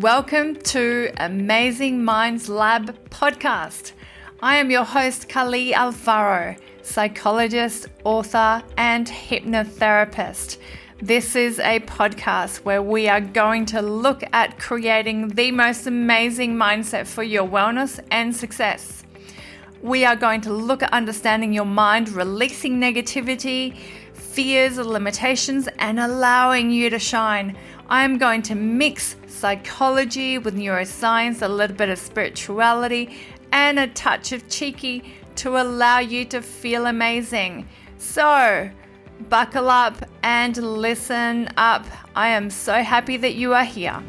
Welcome to Amazing Minds Lab podcast. I am your host, Kali Alfaro, psychologist, author, and hypnotherapist. This is a podcast where we are going to look at creating the most amazing mindset for your wellness and success. We are going to look at understanding your mind, releasing negativity, fears, limitations, and allowing you to shine. I am going to mix psychology with neuroscience, a little bit of spirituality, and a touch of cheeky to allow you to feel amazing. So, buckle up and listen up. I am so happy that you are here.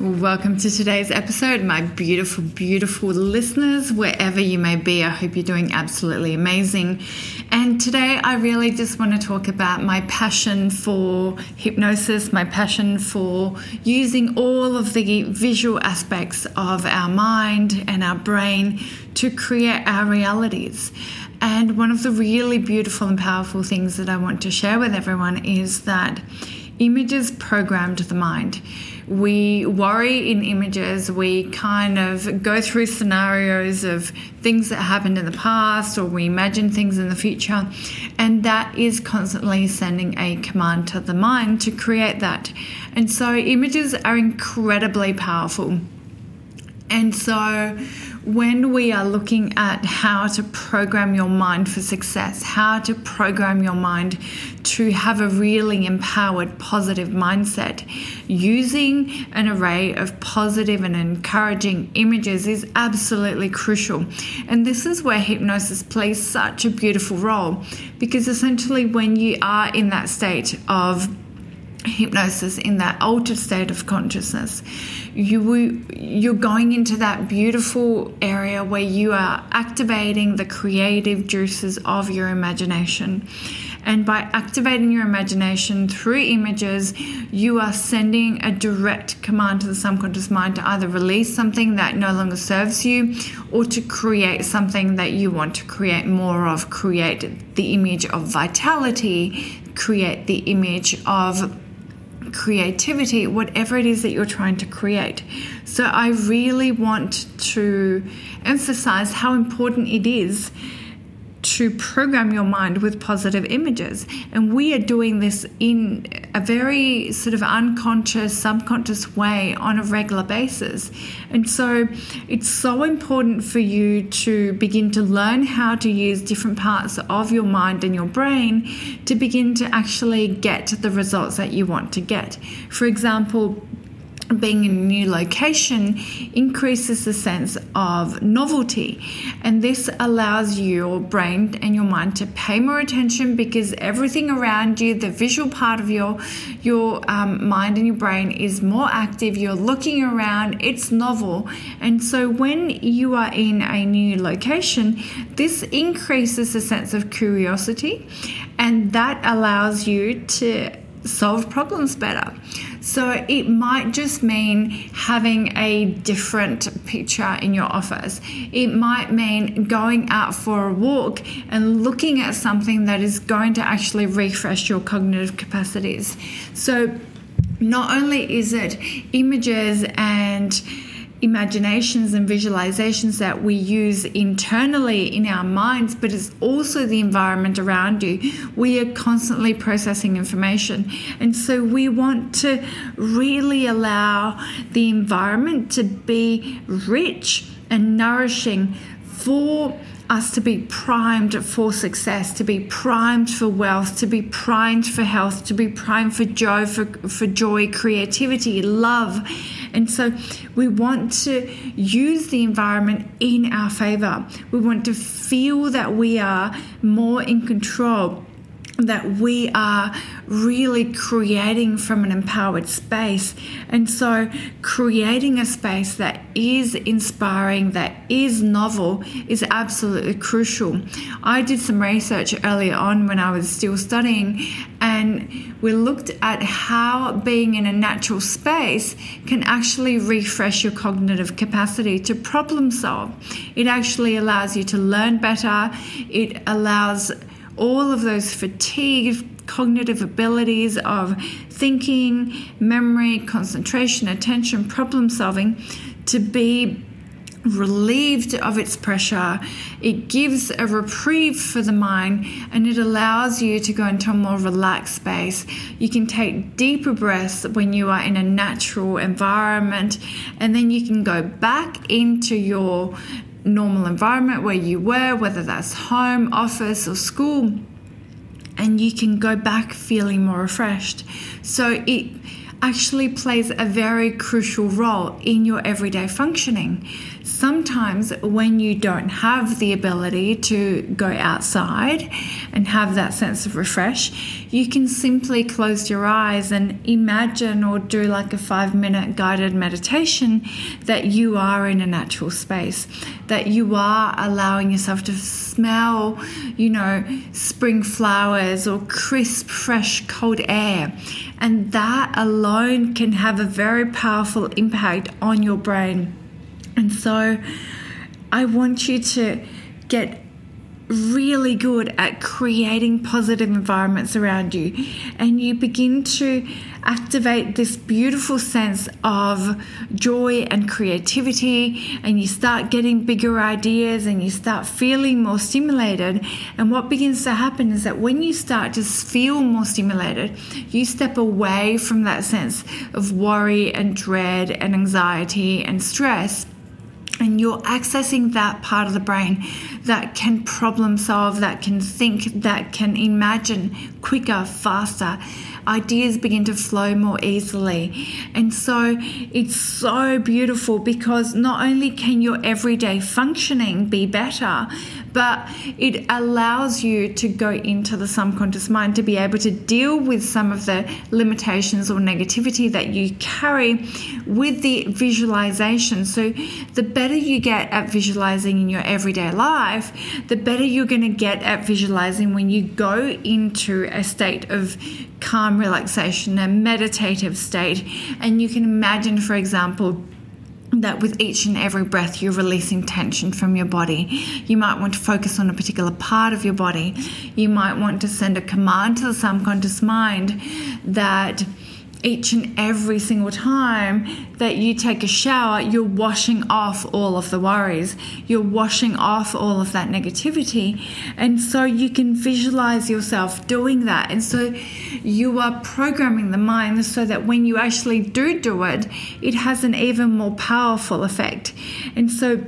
Welcome to today's episode, my beautiful, beautiful listeners, wherever you may be. I hope you're doing absolutely amazing. And today, I really just want to talk about my passion for hypnosis, my passion for using all of the visual aspects of our mind and our brain to create our realities. And one of the really beautiful and powerful things that I want to share with everyone is that images programmed the mind. We worry in images, we kind of go through scenarios of things that happened in the past, or we imagine things in the future, and that is constantly sending a command to the mind to create that. And so, images are incredibly powerful. And so, when we are looking at how to program your mind for success, how to program your mind to have a really empowered, positive mindset, using an array of positive and encouraging images is absolutely crucial. And this is where hypnosis plays such a beautiful role because essentially, when you are in that state of hypnosis in that altered state of consciousness. You you're going into that beautiful area where you are activating the creative juices of your imagination. And by activating your imagination through images you are sending a direct command to the subconscious mind to either release something that no longer serves you or to create something that you want to create more of. Create the image of vitality. Create the image of creativity, whatever it is that you're trying to create. So, I really want to emphasize how important it is to program your mind with positive images. And we are doing this in a very sort of unconscious, subconscious way on a regular basis. And so it's so important for you to begin to learn how to use different parts of your mind and your brain to begin to actually get the results that you want to get. For example, being in a new location increases the sense of novelty. And this allows your brain and your mind to pay more attention because everything around you the visual part of your your um, mind and your brain is more active. You're looking around. It's novel. And so when you are in a new location this increases the sense of curiosity and that allows you to solve problems better. So it might just mean having a different picture in your office. It might mean going out for a walk and looking at something that is going to actually refresh your cognitive capacities. So not only is it images and imaginations and visualizations that we use internally in our minds, but it's also the environment around you. We are constantly processing information. And so we want to really allow the environment to be rich and nourishing for us to be primed for success, to be primed for wealth, to be primed for health, to be primed for joy, for, for joy, creativity, love. And so we want to use the environment in our favor. We want to feel that we are more in control that we are really creating from an empowered space. And so, creating a space that is inspiring, that is novel, is absolutely crucial. I did some research earlier on when I was still studying, and we looked at how being in a natural space can actually refresh your cognitive capacity to problem solve. It actually allows you to learn better, it allows all of those fatigue cognitive abilities of thinking, memory, concentration, attention, problem solving to be relieved of its pressure. It gives a reprieve for the mind and it allows you to go into a more relaxed space. You can take deeper breaths when you are in a natural environment, and then you can go back into your normal environment where you were, whether that's home, office, or school, and you can go back feeling more refreshed. So it actually plays a very crucial role in your everyday functioning. Sometimes, when you don't have the ability to go outside and have that sense of refresh, you can simply close your eyes and imagine or do like a five minute guided meditation that you are in a natural space, that you are allowing yourself to smell, you know, spring flowers or crisp, fresh, cold air. And that alone can have a very powerful impact on your brain. And so I want you to get really good at creating positive environments around you. And you begin to activate this beautiful sense of joy and creativity. And you start getting bigger ideas and you start feeling more stimulated. And what begins to happen is that when you start to feel more stimulated you step away from that sense of worry and dread and anxiety and stress and you're accessing that part of the brain that can problem solve, that can think, that can imagine quicker, faster. Ideas begin to flow more easily. And so it's so beautiful because not only can your everyday functioning be better, but it allows you to go into the subconscious mind to be able to deal with some of the limitations or negativity that you carry with the visualization. So, the better you get at visualizing in your everyday life, the better you're going to get at visualizing when you go into a state of calm relaxation, a meditative state. And you can imagine, for example, that with each and every breath you're releasing tension from your body. You might want to focus on a particular part of your body. You might want to send a command to the subconscious mind that each and every single time that you take a shower, you're washing off all of the worries. You're washing off all of that negativity. And so you can visualize yourself doing that. And so you are programming the mind so that when you actually do do it, it has an even more powerful effect. And so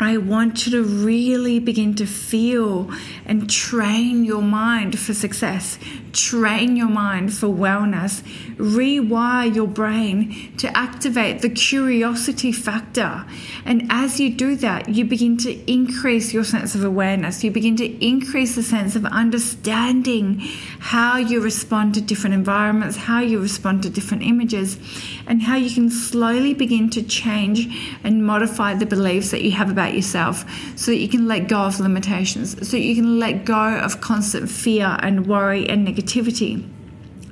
I want you to really begin to feel and train your mind for success, train your mind for wellness, rewire your brain to activate the curiosity factor. And as you do that, you begin to increase your sense of awareness, you begin to increase the sense of understanding how you respond to different environments, how you respond to different images, and how you can slowly begin to change and modify the beliefs that you have about yourself so that you can let go of limitations, so you can let go of constant fear and worry and negativity.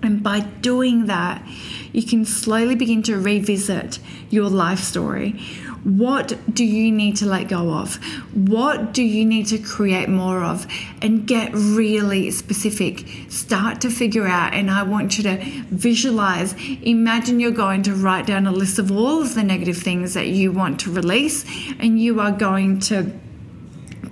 And by doing that, you can slowly begin to revisit your life story. What do you need to let go of? What do you need to create more of? And get really specific. Start to figure out, and I want you to visualize. Imagine you're going to write down a list of all of the negative things that you want to release, and you are going to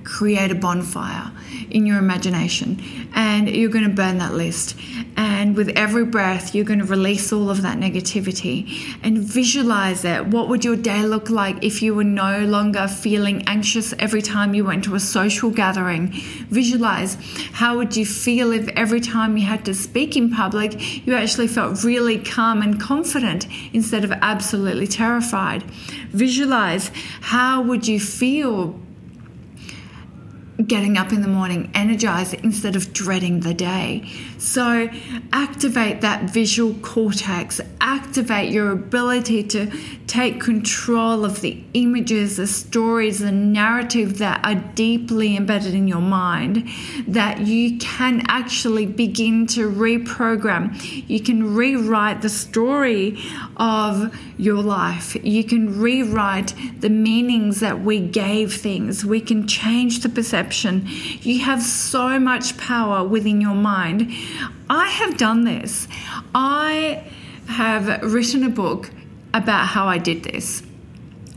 create a bonfire in your imagination and you're going to burn that list. And with every breath, you're going to release all of that negativity and visualize it. What would your day look like if you were no longer feeling anxious every time you went to a social gathering? Visualize how would you feel if every time you had to speak in public, you actually felt really calm and confident instead of absolutely terrified. Visualize how would you feel getting up in the morning energized instead of dreading the day. So, activate that visual cortex, activate your ability to take control of the images, the stories, the narrative that are deeply embedded in your mind, that you can actually begin to reprogram. You can rewrite the story of your life, you can rewrite the meanings that we gave things, we can change the perception. You have so much power within your mind I have done this. I have written a book about how I did this.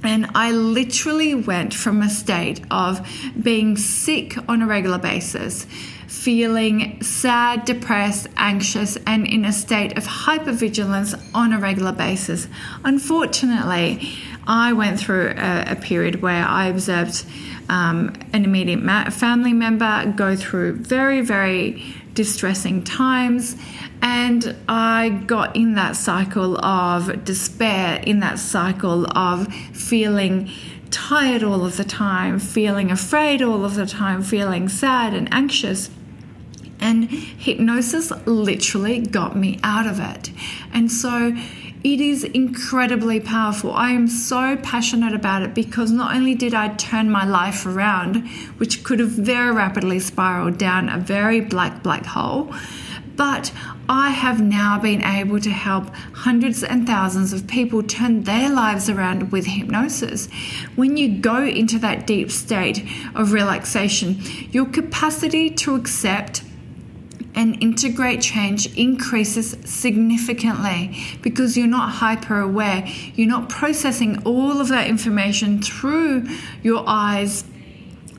And I literally went from a state of being sick on a regular basis, feeling sad, depressed, anxious, and in a state of hypervigilance on a regular basis. Unfortunately, I went through a, a period where I observed um, an immediate family member go through very, very distressing times. And I got in that cycle of despair, in that cycle of feeling tired all of the time, feeling afraid all of the time, feeling sad and anxious. And hypnosis literally got me out of it. And so it is incredibly powerful. I am so passionate about it because not only did I turn my life around, which could have very rapidly spiraled down a very black, black hole, but I have now been able to help hundreds and thousands of people turn their lives around with hypnosis. When you go into that deep state of relaxation, your capacity to accept and integrate change increases significantly because you're not hyper aware. You're not processing all of that information through your eyes.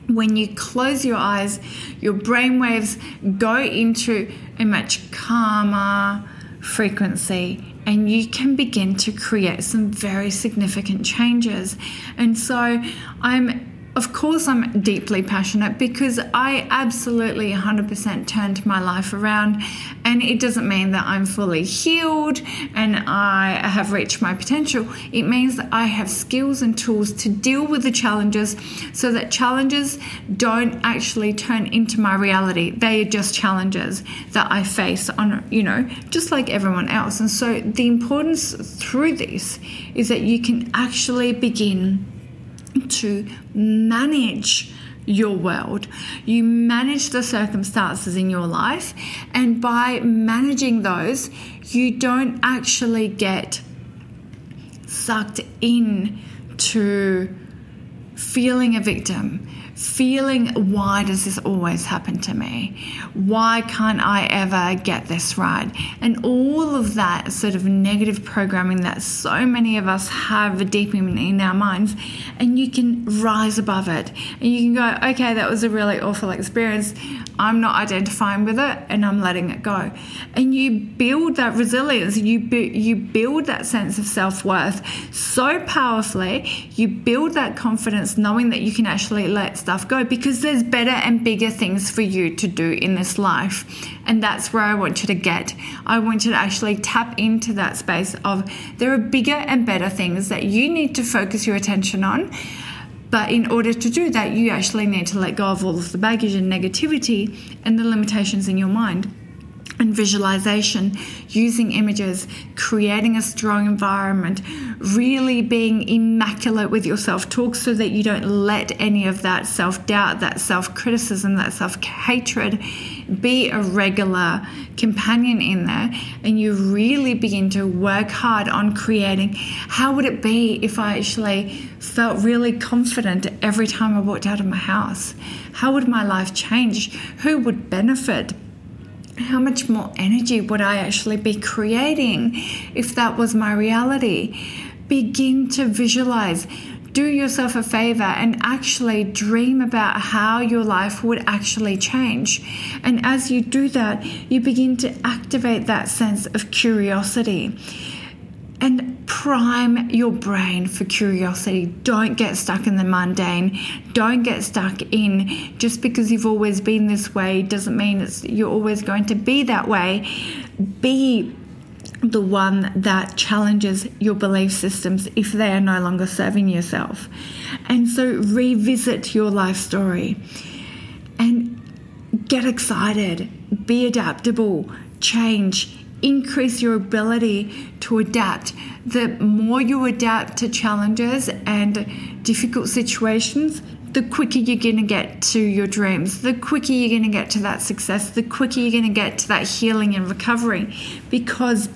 When you close your eyes, your brain waves go into a much calmer frequency and you can begin to create some very significant changes. And so I'm of course, I'm deeply passionate because I absolutely 100% turned my life around. And it doesn't mean that I'm fully healed and I have reached my potential. It means that I have skills and tools to deal with the challenges so that challenges don't actually turn into my reality. They are just challenges that I face on, you know, just like everyone else. And so the importance through this is that you can actually begin to manage your world. You manage the circumstances in your life, and by managing those, you don't actually get sucked in to feeling a victim feeling why does this always happen to me? Why can't I ever get this right? And all of that sort of negative programming that so many of us have deep in, in our minds, and you can rise above it and you can go, okay, that was a really awful experience. I'm not identifying with it and I'm letting it go. And you build that resilience, you, bu- you build that sense of self worth so powerfully, you build that confidence knowing that you can actually let stuff go because there's better and bigger things for you to do in this life. And that's where I want you to get. I want you to actually tap into that space of there are bigger and better things that you need to focus your attention on. But in order to do that, you actually need to let go of all of the baggage and negativity and the limitations in your mind and visualization, using images, creating a strong environment, really being immaculate with your self talk so that you don't let any of that self doubt, that self criticism, that self hatred be a regular companion in there. And you really begin to work hard on creating how would it be if I actually felt really confident every time I walked out of my house? How would my life change? Who would benefit? How much more energy would I actually be creating if that was my reality? Begin to visualize. Do yourself a favor and actually dream about how your life would actually change. And as you do that, you begin to activate that sense of curiosity and prime your brain for curiosity. Don't get stuck in the mundane. Don't get stuck in just because you've always been this way doesn't mean it's you're always going to be that way. Be the one that challenges your belief systems if they are no longer serving yourself. And so revisit your life story and get excited, be adaptable, change, increase your ability to adapt. The more you adapt to challenges and difficult situations, the quicker you're going to get to your dreams, the quicker you're going to get to that success, the quicker you're going to get to that healing and recovery because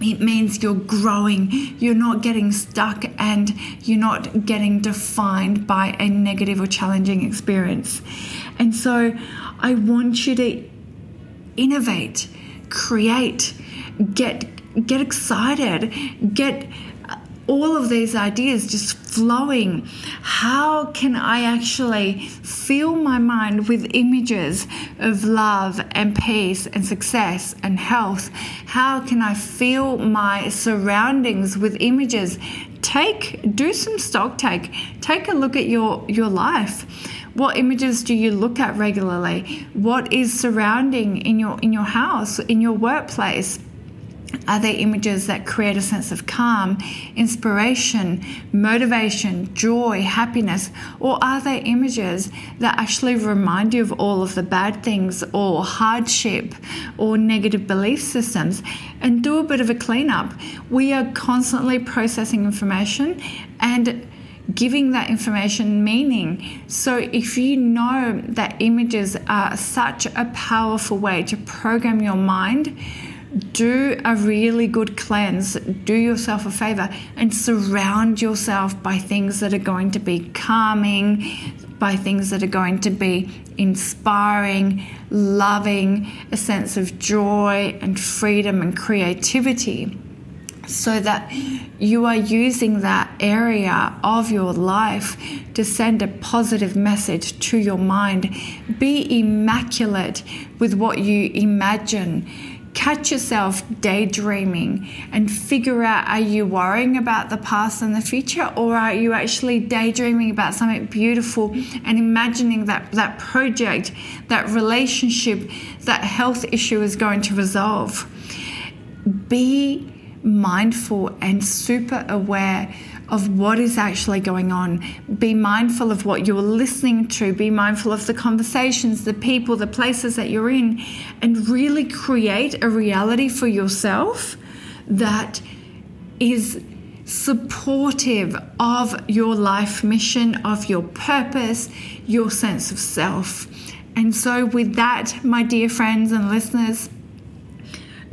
it means you're growing, you're not getting stuck, and you're not getting defined by a negative or challenging experience. And so, I want you to innovate, create, get get excited, get all of these ideas just flowing. How can I actually fill my mind with images of love and peace and success and health? How can I fill my surroundings with images? Take, do some stock take. Take a look at your, your life. What images do you look at regularly? What is surrounding in your in your house, in your workplace? Are they images that create a sense of calm, inspiration, motivation, joy, happiness? Or are they images that actually remind you of all of the bad things or hardship or negative belief systems? And do a bit of a cleanup. We are constantly processing information and giving that information meaning. So, if you know that images are such a powerful way to program your mind, do a really good cleanse, do yourself a favor, and surround yourself by things that are going to be calming, by things that are going to be inspiring, loving, a sense of joy and freedom and creativity. So that you are using that area of your life to send a positive message to your mind. Be immaculate with what you imagine catch yourself daydreaming and figure out are you worrying about the past and the future or are you actually daydreaming about something beautiful and imagining that that project that relationship that health issue is going to resolve be mindful and super aware of what is actually going on. Be mindful of what you're listening to. Be mindful of the conversations, the people, the places that you're in, and really create a reality for yourself that is supportive of your life mission, of your purpose, your sense of self. And so, with that, my dear friends and listeners,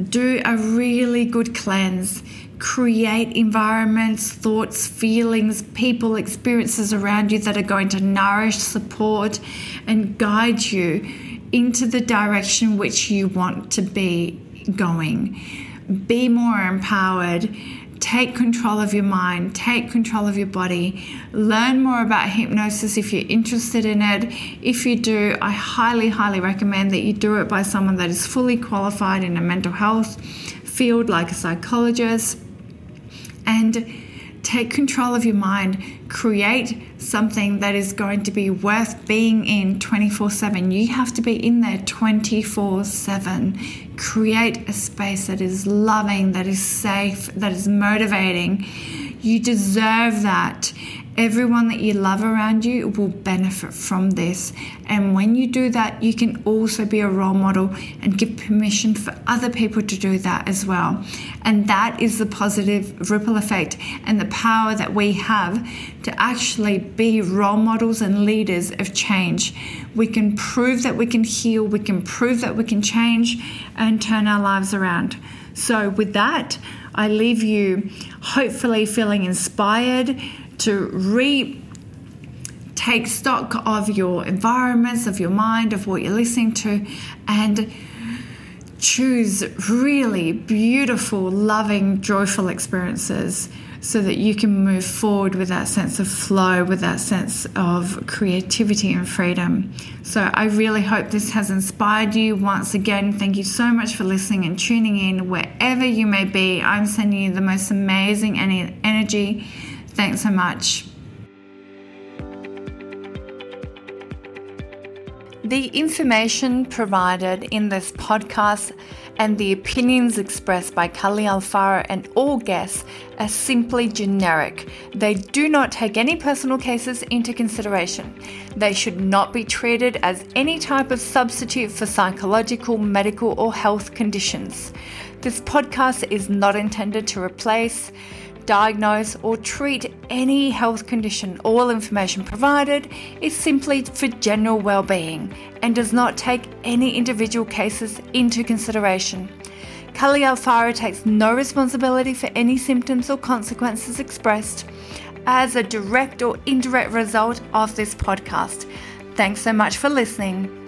do a really good cleanse create environments, thoughts, feelings, people, experiences around you that are going to nourish, support, and guide you into the direction which you want to be going. Be more empowered. Take control of your mind, take control of your body. Learn more about hypnosis if you're interested in it. If you do, I highly, highly recommend that you do it by someone that is fully qualified in a mental health field, like a psychologist and take control of your mind. Create something that is going to be worth being in 24 7. You have to be in there 24 7. Create a space that is loving, that is safe, that is motivating. You deserve that everyone that you love around you will benefit from this. And when you do that, you can also be a role model and give permission for other people to do that as well. And that is the positive ripple effect and the power that we have to actually be role models and leaders of change. We can prove that we can heal, we can prove that we can change and turn our lives around. So, with that, I leave you hopefully feeling inspired to re take stock of your environments, of your mind, of what you're listening to, and choose really beautiful, loving, joyful experiences so that you can move forward with that sense of flow, with that sense of creativity and freedom. So, I really hope this has inspired you. Once again, thank you so much for listening and tuning in wherever you may be. I'm sending you the most amazing energy Thanks so much. The information provided in this podcast and the opinions expressed by Kali Alfaro and all guests are simply generic. They do not take any personal cases into consideration. They should not be treated as any type of substitute for psychological, medical, or health conditions. This podcast is not intended to replace diagnose, or treat any health condition. All information provided is simply for general well-being and does not take any individual cases into consideration. Kali Alfaro takes no responsibility for any symptoms or consequences expressed as a direct or indirect result of this podcast. Thanks so much for listening.